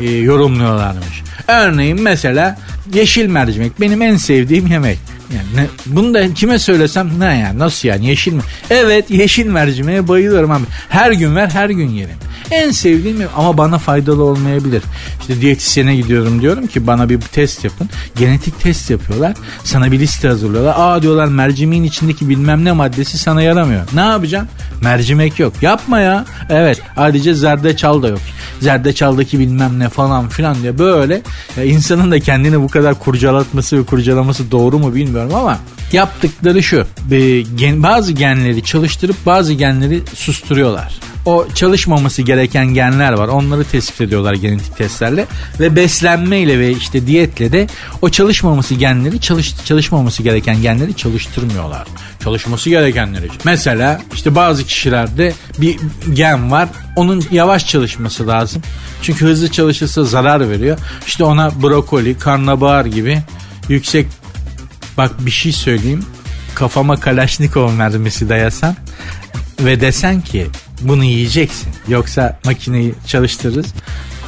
e, yorumluyorlarmış. Örneğin mesela yeşil mercimek benim en sevdiğim yemek. Yani ne, bunu da kime söylesem ne yani nasıl yani yeşil mi? Evet yeşil mercimeğe bayılıyorum abi. Her gün ver her gün yerim. En sevdiğim ama bana faydalı olmayabilir. İşte diyetisyene gidiyorum diyorum ki bana bir test yapın. Genetik test yapıyorlar. Sana bir liste hazırlıyorlar. Aa diyorlar mercimeğin içindeki bilmem ne maddesi sana yaramıyor. Ne yapacağım? Mercimek yok. Yapma ya. Evet ayrıca zerdeçal da yok. Zerdeçaldaki bilmem ne falan filan diye böyle ya insanın da kendini bu kadar kurcalatması ve kurcalaması doğru mu bilmiyorum ama yaptıkları şu. Bazı genleri çalıştırıp bazı genleri susturuyorlar o çalışmaması gereken genler var. Onları tespit ediyorlar genetik testlerle ve beslenmeyle ve işte diyetle de o çalışmaması genleri çalış, çalışmaması gereken genleri çalıştırmıyorlar. Çalışması gerekenleri. Mesela işte bazı kişilerde bir gen var. Onun yavaş çalışması lazım. Çünkü hızlı çalışırsa zarar veriyor. İşte ona brokoli, karnabahar gibi yüksek bak bir şey söyleyeyim. Kafama Kalaşnikov mermisi dayasan ve desen ki bunu yiyeceksin. Yoksa makineyi çalıştırırız.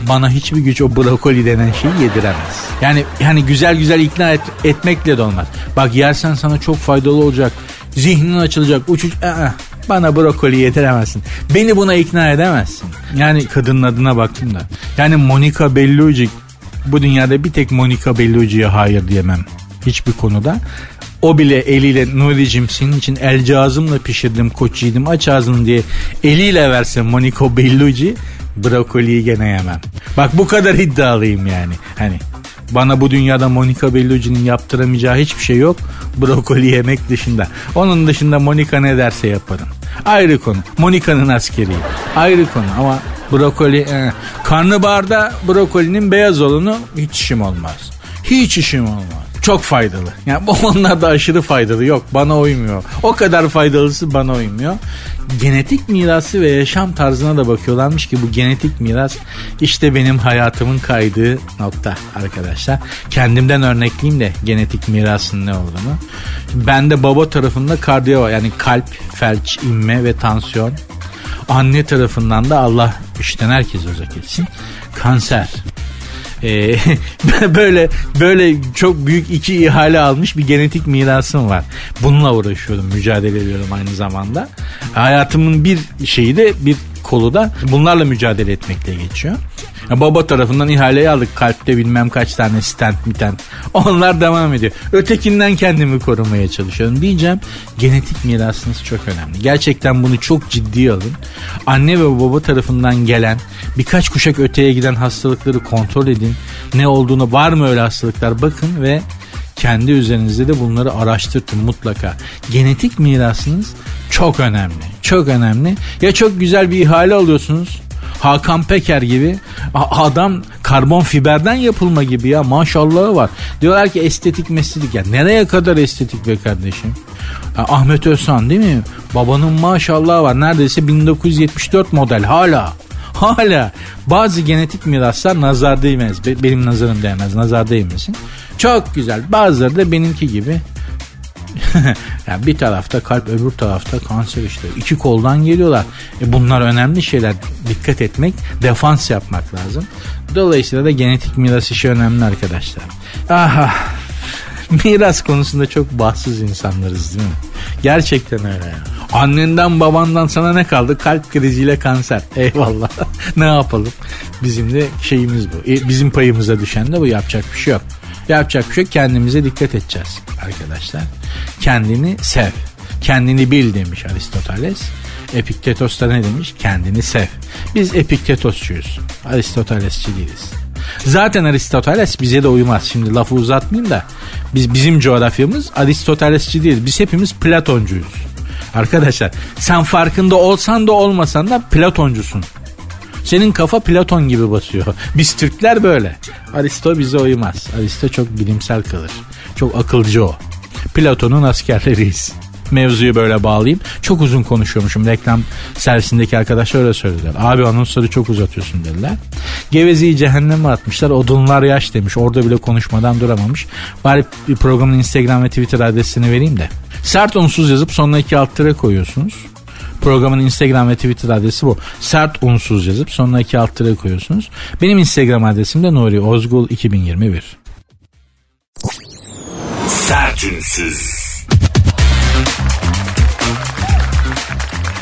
Bana hiçbir güç o brokoli denen şeyi yediremez. Yani yani güzel güzel ikna et, etmekle de olmaz. Bak yersen sana çok faydalı olacak. Zihnin açılacak. Uçuş... Aa, bana brokoli yediremezsin. Beni buna ikna edemezsin. Yani kadının adına baktım da. Yani Monica Bellucci bu dünyada bir tek Monica Bellucci'ye hayır diyemem. Hiçbir konuda. O bile eliyle Nuri'cim senin için el cazımla pişirdim koç yiğidim aç ağzını diye eliyle verse Monica Bellucci brokoliyi gene yemem. Bak bu kadar iddialıyım yani. Hani bana bu dünyada Monica Bellucci'nin yaptıramayacağı hiçbir şey yok. Brokoli yemek dışında. Onun dışında Monica ne derse yaparım. Ayrı konu. Monica'nın askeriyim. Ayrı konu ama brokoli... E. Karnabaharda brokolinin beyaz olanı hiç işim olmaz. Hiç işim olmaz. Çok faydalı. Yani bu onlar da aşırı faydalı. Yok bana uymuyor. O kadar faydalısı bana uymuyor. Genetik mirası ve yaşam tarzına da bakıyorlarmış ki bu genetik miras işte benim hayatımın kaydığı nokta arkadaşlar. Kendimden örnekleyeyim de genetik mirasın ne olduğunu. Ben de baba tarafında kardiyo var. Yani kalp, felç, inme ve tansiyon. Anne tarafından da Allah işten herkes uzak etsin. Kanser. Ee, böyle böyle çok büyük iki ihale almış bir genetik mirasım var. Bununla uğraşıyorum, mücadele ediyorum aynı zamanda. Hayatımın bir şeyi de bir kolu da bunlarla mücadele etmekle geçiyor. Ya baba tarafından ihaleyi aldık. Kalpte bilmem kaç tane stent mitent. Onlar devam ediyor. Ötekinden kendimi korumaya çalışıyorum. Diyeceğim genetik mirasınız çok önemli. Gerçekten bunu çok ciddi alın. Anne ve baba tarafından gelen birkaç kuşak öteye giden hastalıkları kontrol edin. Ne olduğunu var mı öyle hastalıklar bakın ve kendi üzerinizde de bunları araştırtın mutlaka. Genetik mirasınız çok önemli. Çok önemli. Ya çok güzel bir ihale alıyorsunuz. Hakan Peker gibi adam karbon fiberden yapılma gibi ya maşallahı var. Diyorlar ki estetik mesledik ya nereye kadar estetik be kardeşim? Ha, Ahmet Özhan değil mi? Babanın maşallahı var neredeyse 1974 model hala. Hala bazı genetik miraslar nazar değmez. Be- Benim nazarım değmez. Nazar değmesin. Çok güzel. Bazıları da benimki gibi yani bir tarafta kalp öbür tarafta kanser işte. İki koldan geliyorlar. E bunlar önemli şeyler. Dikkat etmek, defans yapmak lazım. Dolayısıyla da genetik miras işi önemli arkadaşlar. Aha. Miras konusunda çok bahtsız insanlarız değil mi? Gerçekten öyle ya. Annenden babandan sana ne kaldı? Kalp kriziyle kanser. Eyvallah. ne yapalım? Bizim de şeyimiz bu. E, bizim payımıza düşen de bu yapacak bir şey yok. Yapacak bir şey. Kendimize dikkat edeceğiz arkadaşlar. Kendini sev. Kendini bil demiş Aristoteles. Epiktetos da ne demiş? Kendini sev. Biz Epiktetosçuyuz. Aristotelesçi değiliz. Zaten Aristoteles bize de uymaz. Şimdi lafı uzatmayayım da biz bizim coğrafyamız Aristotelesçi değiliz. Biz hepimiz Platoncuyuz. Arkadaşlar sen farkında olsan da olmasan da Platoncusun. Senin kafa Platon gibi basıyor. Biz Türkler böyle. Aristo bize uymaz. Aristo çok bilimsel kalır. Çok akılcı o. Platon'un askerleriyiz. Mevzuyu böyle bağlayayım. Çok uzun konuşuyormuşum. Reklam servisindeki arkadaşlar öyle söylediler. Abi anonsları çok uzatıyorsun dediler. Gevezeyi cehenneme atmışlar. Odunlar yaş demiş. Orada bile konuşmadan duramamış. Bari programın Instagram ve Twitter adresini vereyim de. Sert unsuz yazıp sonuna iki alt koyuyorsunuz. Programın Instagram ve Twitter adresi bu. Sert unsuz yazıp sonuna iki alt tere koyuyorsunuz. Benim Instagram adresim de Nuri Ozgul 2021. Sertünsüz.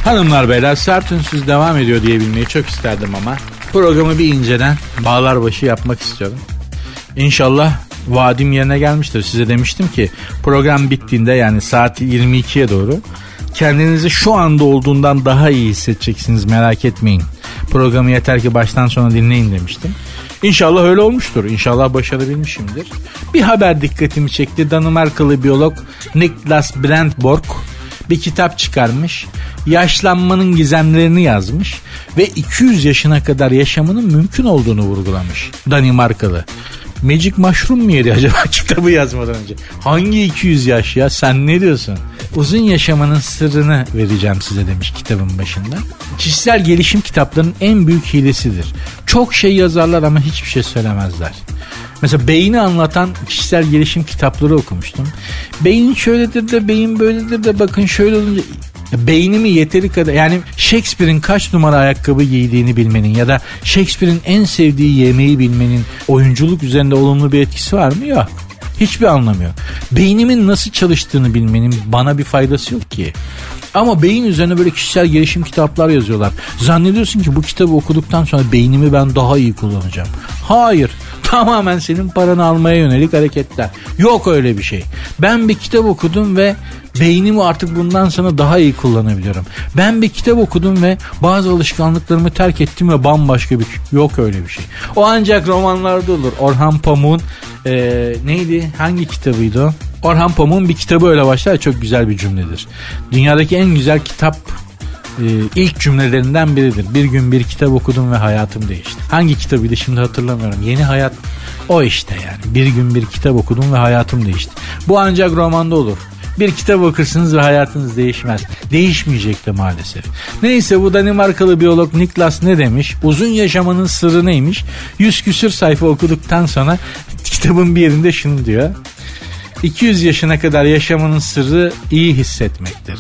Hanımlar beyler sert unsuz devam ediyor diyebilmeyi çok isterdim ama programı bir inceden bağlar başı yapmak istiyorum. İnşallah vaadim yerine gelmiştir. Size demiştim ki program bittiğinde yani saat 22'ye doğru kendinizi şu anda olduğundan daha iyi hissedeceksiniz merak etmeyin. Programı yeter ki baştan sona dinleyin demiştim. İnşallah öyle olmuştur. İnşallah başarabilmişimdir. Bir haber dikkatimi çekti. Danimarkalı biyolog Niklas Brandborg bir kitap çıkarmış. Yaşlanmanın gizemlerini yazmış ve 200 yaşına kadar yaşamanın mümkün olduğunu vurgulamış. Danimarkalı. Magic Mushroom mu yedi acaba kitabı yazmadan önce? Hangi 200 yaş ya sen ne diyorsun? Uzun yaşamanın sırrını vereceğim size demiş kitabın başında. Kişisel gelişim kitaplarının en büyük hilesidir. Çok şey yazarlar ama hiçbir şey söylemezler. Mesela beyni anlatan kişisel gelişim kitapları okumuştum. Beyin şöyledir de beyin böyledir de bakın şöyle olunca beynimi yeteri kadar yani Shakespeare'in kaç numara ayakkabı giydiğini bilmenin ya da Shakespeare'in en sevdiği yemeği bilmenin oyunculuk üzerinde olumlu bir etkisi var mı? Yok. Hiçbir anlamı yok. Beynimin nasıl çalıştığını bilmenin bana bir faydası yok ki. Ama beyin üzerine böyle kişisel gelişim kitaplar yazıyorlar. Zannediyorsun ki bu kitabı okuduktan sonra beynimi ben daha iyi kullanacağım. Hayır. Tamamen senin paranı almaya yönelik hareketler. Yok öyle bir şey. Ben bir kitap okudum ve beynimi artık bundan sonra daha iyi kullanabiliyorum. Ben bir kitap okudum ve bazı alışkanlıklarımı terk ettim ve bambaşka bir yok öyle bir şey. O ancak romanlarda olur. Orhan Pamuk'un e, neydi? Hangi kitabıydı o? Orhan Pamuk'un bir kitabı öyle başlar çok güzel bir cümledir. Dünyadaki en güzel kitap e, ilk cümlelerinden biridir. Bir gün bir kitap okudum ve hayatım değişti. Hangi kitabıydı şimdi hatırlamıyorum. Yeni Hayat o işte yani. Bir gün bir kitap okudum ve hayatım değişti. Bu ancak romanda olur. Bir kitap okursunuz ve hayatınız değişmez. Değişmeyecek de maalesef. Neyse bu Danimarkalı biyolog Niklas ne demiş? Uzun yaşamanın sırrı neymiş? Yüz küsür sayfa okuduktan sonra kitabın bir yerinde şunu diyor. 200 yaşına kadar yaşamanın sırrı iyi hissetmektir.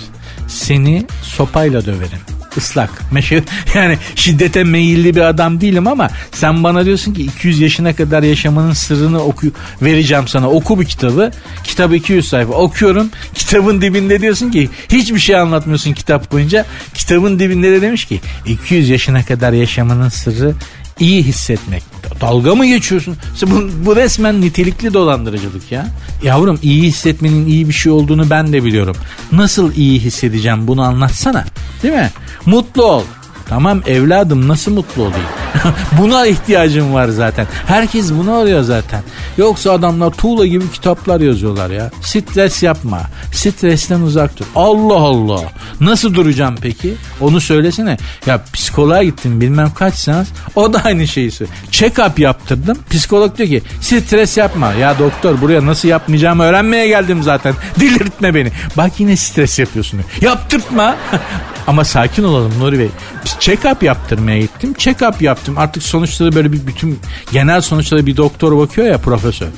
Seni sopayla döverim. Islak. Meşe, yani şiddete meyilli bir adam değilim ama sen bana diyorsun ki 200 yaşına kadar yaşamanın sırrını oku vereceğim sana. Oku bu kitabı. Kitap 200 sayfa. Okuyorum. Kitabın dibinde diyorsun ki hiçbir şey anlatmıyorsun kitap boyunca. Kitabın dibinde de demiş ki 200 yaşına kadar yaşamanın sırrı iyi hissetmek. Dalga mı geçiyorsun? Bu, bu resmen nitelikli dolandırıcılık ya. Yavrum iyi hissetmenin iyi bir şey olduğunu ben de biliyorum. Nasıl iyi hissedeceğim bunu anlatsana. Değil mi? Mutlu ol. Tamam evladım nasıl mutlu olayım? Buna ihtiyacım var zaten. Herkes bunu arıyor zaten. Yoksa adamlar tuğla gibi kitaplar yazıyorlar ya. Stres yapma. Stresten uzak dur. Allah Allah. Nasıl duracağım peki? Onu söylesene. Ya psikoloğa gittim bilmem kaç seans. O da aynı şeyi söylüyor. Check-up yaptırdım. Psikolog diyor ki stres yapma. Ya doktor buraya nasıl yapmayacağımı öğrenmeye geldim zaten. Delirtme beni. Bak yine stres yapıyorsun. Yaptırtma. Ama sakin olalım Nuri Bey. Check-up yaptırmaya gittim. Check-up yaptım. Artık sonuçları böyle bir bütün genel sonuçları bir doktor bakıyor ya profesör.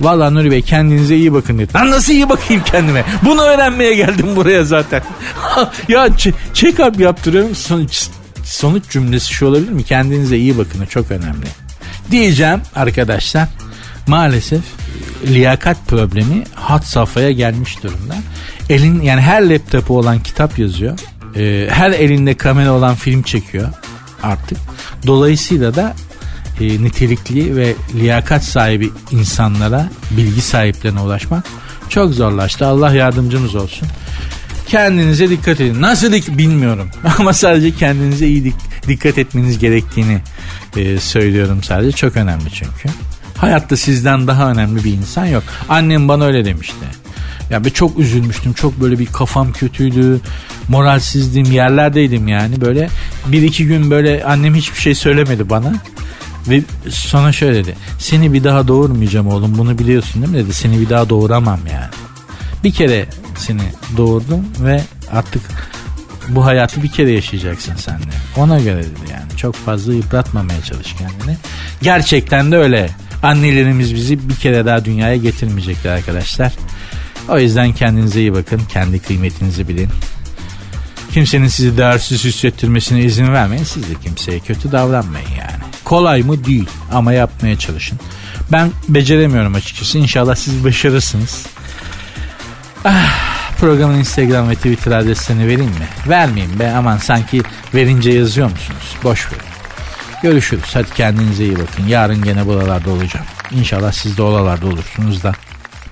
Valla Nuri Bey kendinize iyi bakın dedi. Lan nasıl iyi bakayım kendime? Bunu öğrenmeye geldim buraya zaten. ya check-up yaptırıyorum. Sonuç, sonuç cümlesi şu olabilir mi? Kendinize iyi bakın. Çok önemli. Diyeceğim arkadaşlar. Maalesef liyakat problemi hat safhaya gelmiş durumda. Elin yani her laptopu olan kitap yazıyor. Ee, her elinde kamera olan film çekiyor artık. Dolayısıyla da e, nitelikli ve liyakat sahibi insanlara, bilgi sahiplerine ulaşmak çok zorlaştı. Allah yardımcımız olsun. Kendinize dikkat edin. Nasıl dik bilmiyorum. Ama sadece kendinize iyi dik- dikkat etmeniz gerektiğini e, söylüyorum sadece. Çok önemli çünkü. Hayatta sizden daha önemli bir insan yok. Annem bana öyle demişti. Ya ben çok üzülmüştüm. Çok böyle bir kafam kötüydü. Moralsizdim. Yerlerdeydim yani. Böyle bir iki gün böyle annem hiçbir şey söylemedi bana. Ve sonra şöyle dedi. Seni bir daha doğurmayacağım oğlum. Bunu biliyorsun değil mi dedi. Seni bir daha doğuramam yani. Bir kere seni doğurdum ve artık bu hayatı bir kere yaşayacaksın sen de. Ona göre dedi yani. Çok fazla yıpratmamaya çalış kendini. Gerçekten de öyle. Annelerimiz bizi bir kere daha dünyaya getirmeyecekler arkadaşlar. O yüzden kendinize iyi bakın. Kendi kıymetinizi bilin. Kimsenin sizi değersiz hissettirmesine izin vermeyin. Siz de kimseye kötü davranmayın yani. Kolay mı? Değil. Ama yapmaya çalışın. Ben beceremiyorum açıkçası. İnşallah siz başarırsınız. Ah, programın Instagram ve Twitter adreslerini vereyim mi? Vermeyeyim be aman sanki verince yazıyor musunuz? Boş verin. Görüşürüz. Hadi kendinize iyi bakın. Yarın gene buralarda olacağım. İnşallah siz de oralarda olursunuz da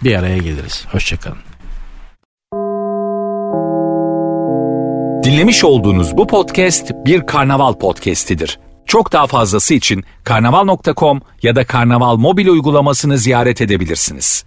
bir araya geliriz. Hoşçakalın. Dinlemiş olduğunuz bu podcast bir karnaval podcastidir. Çok daha fazlası için karnaval.com ya da karnaval mobil uygulamasını ziyaret edebilirsiniz.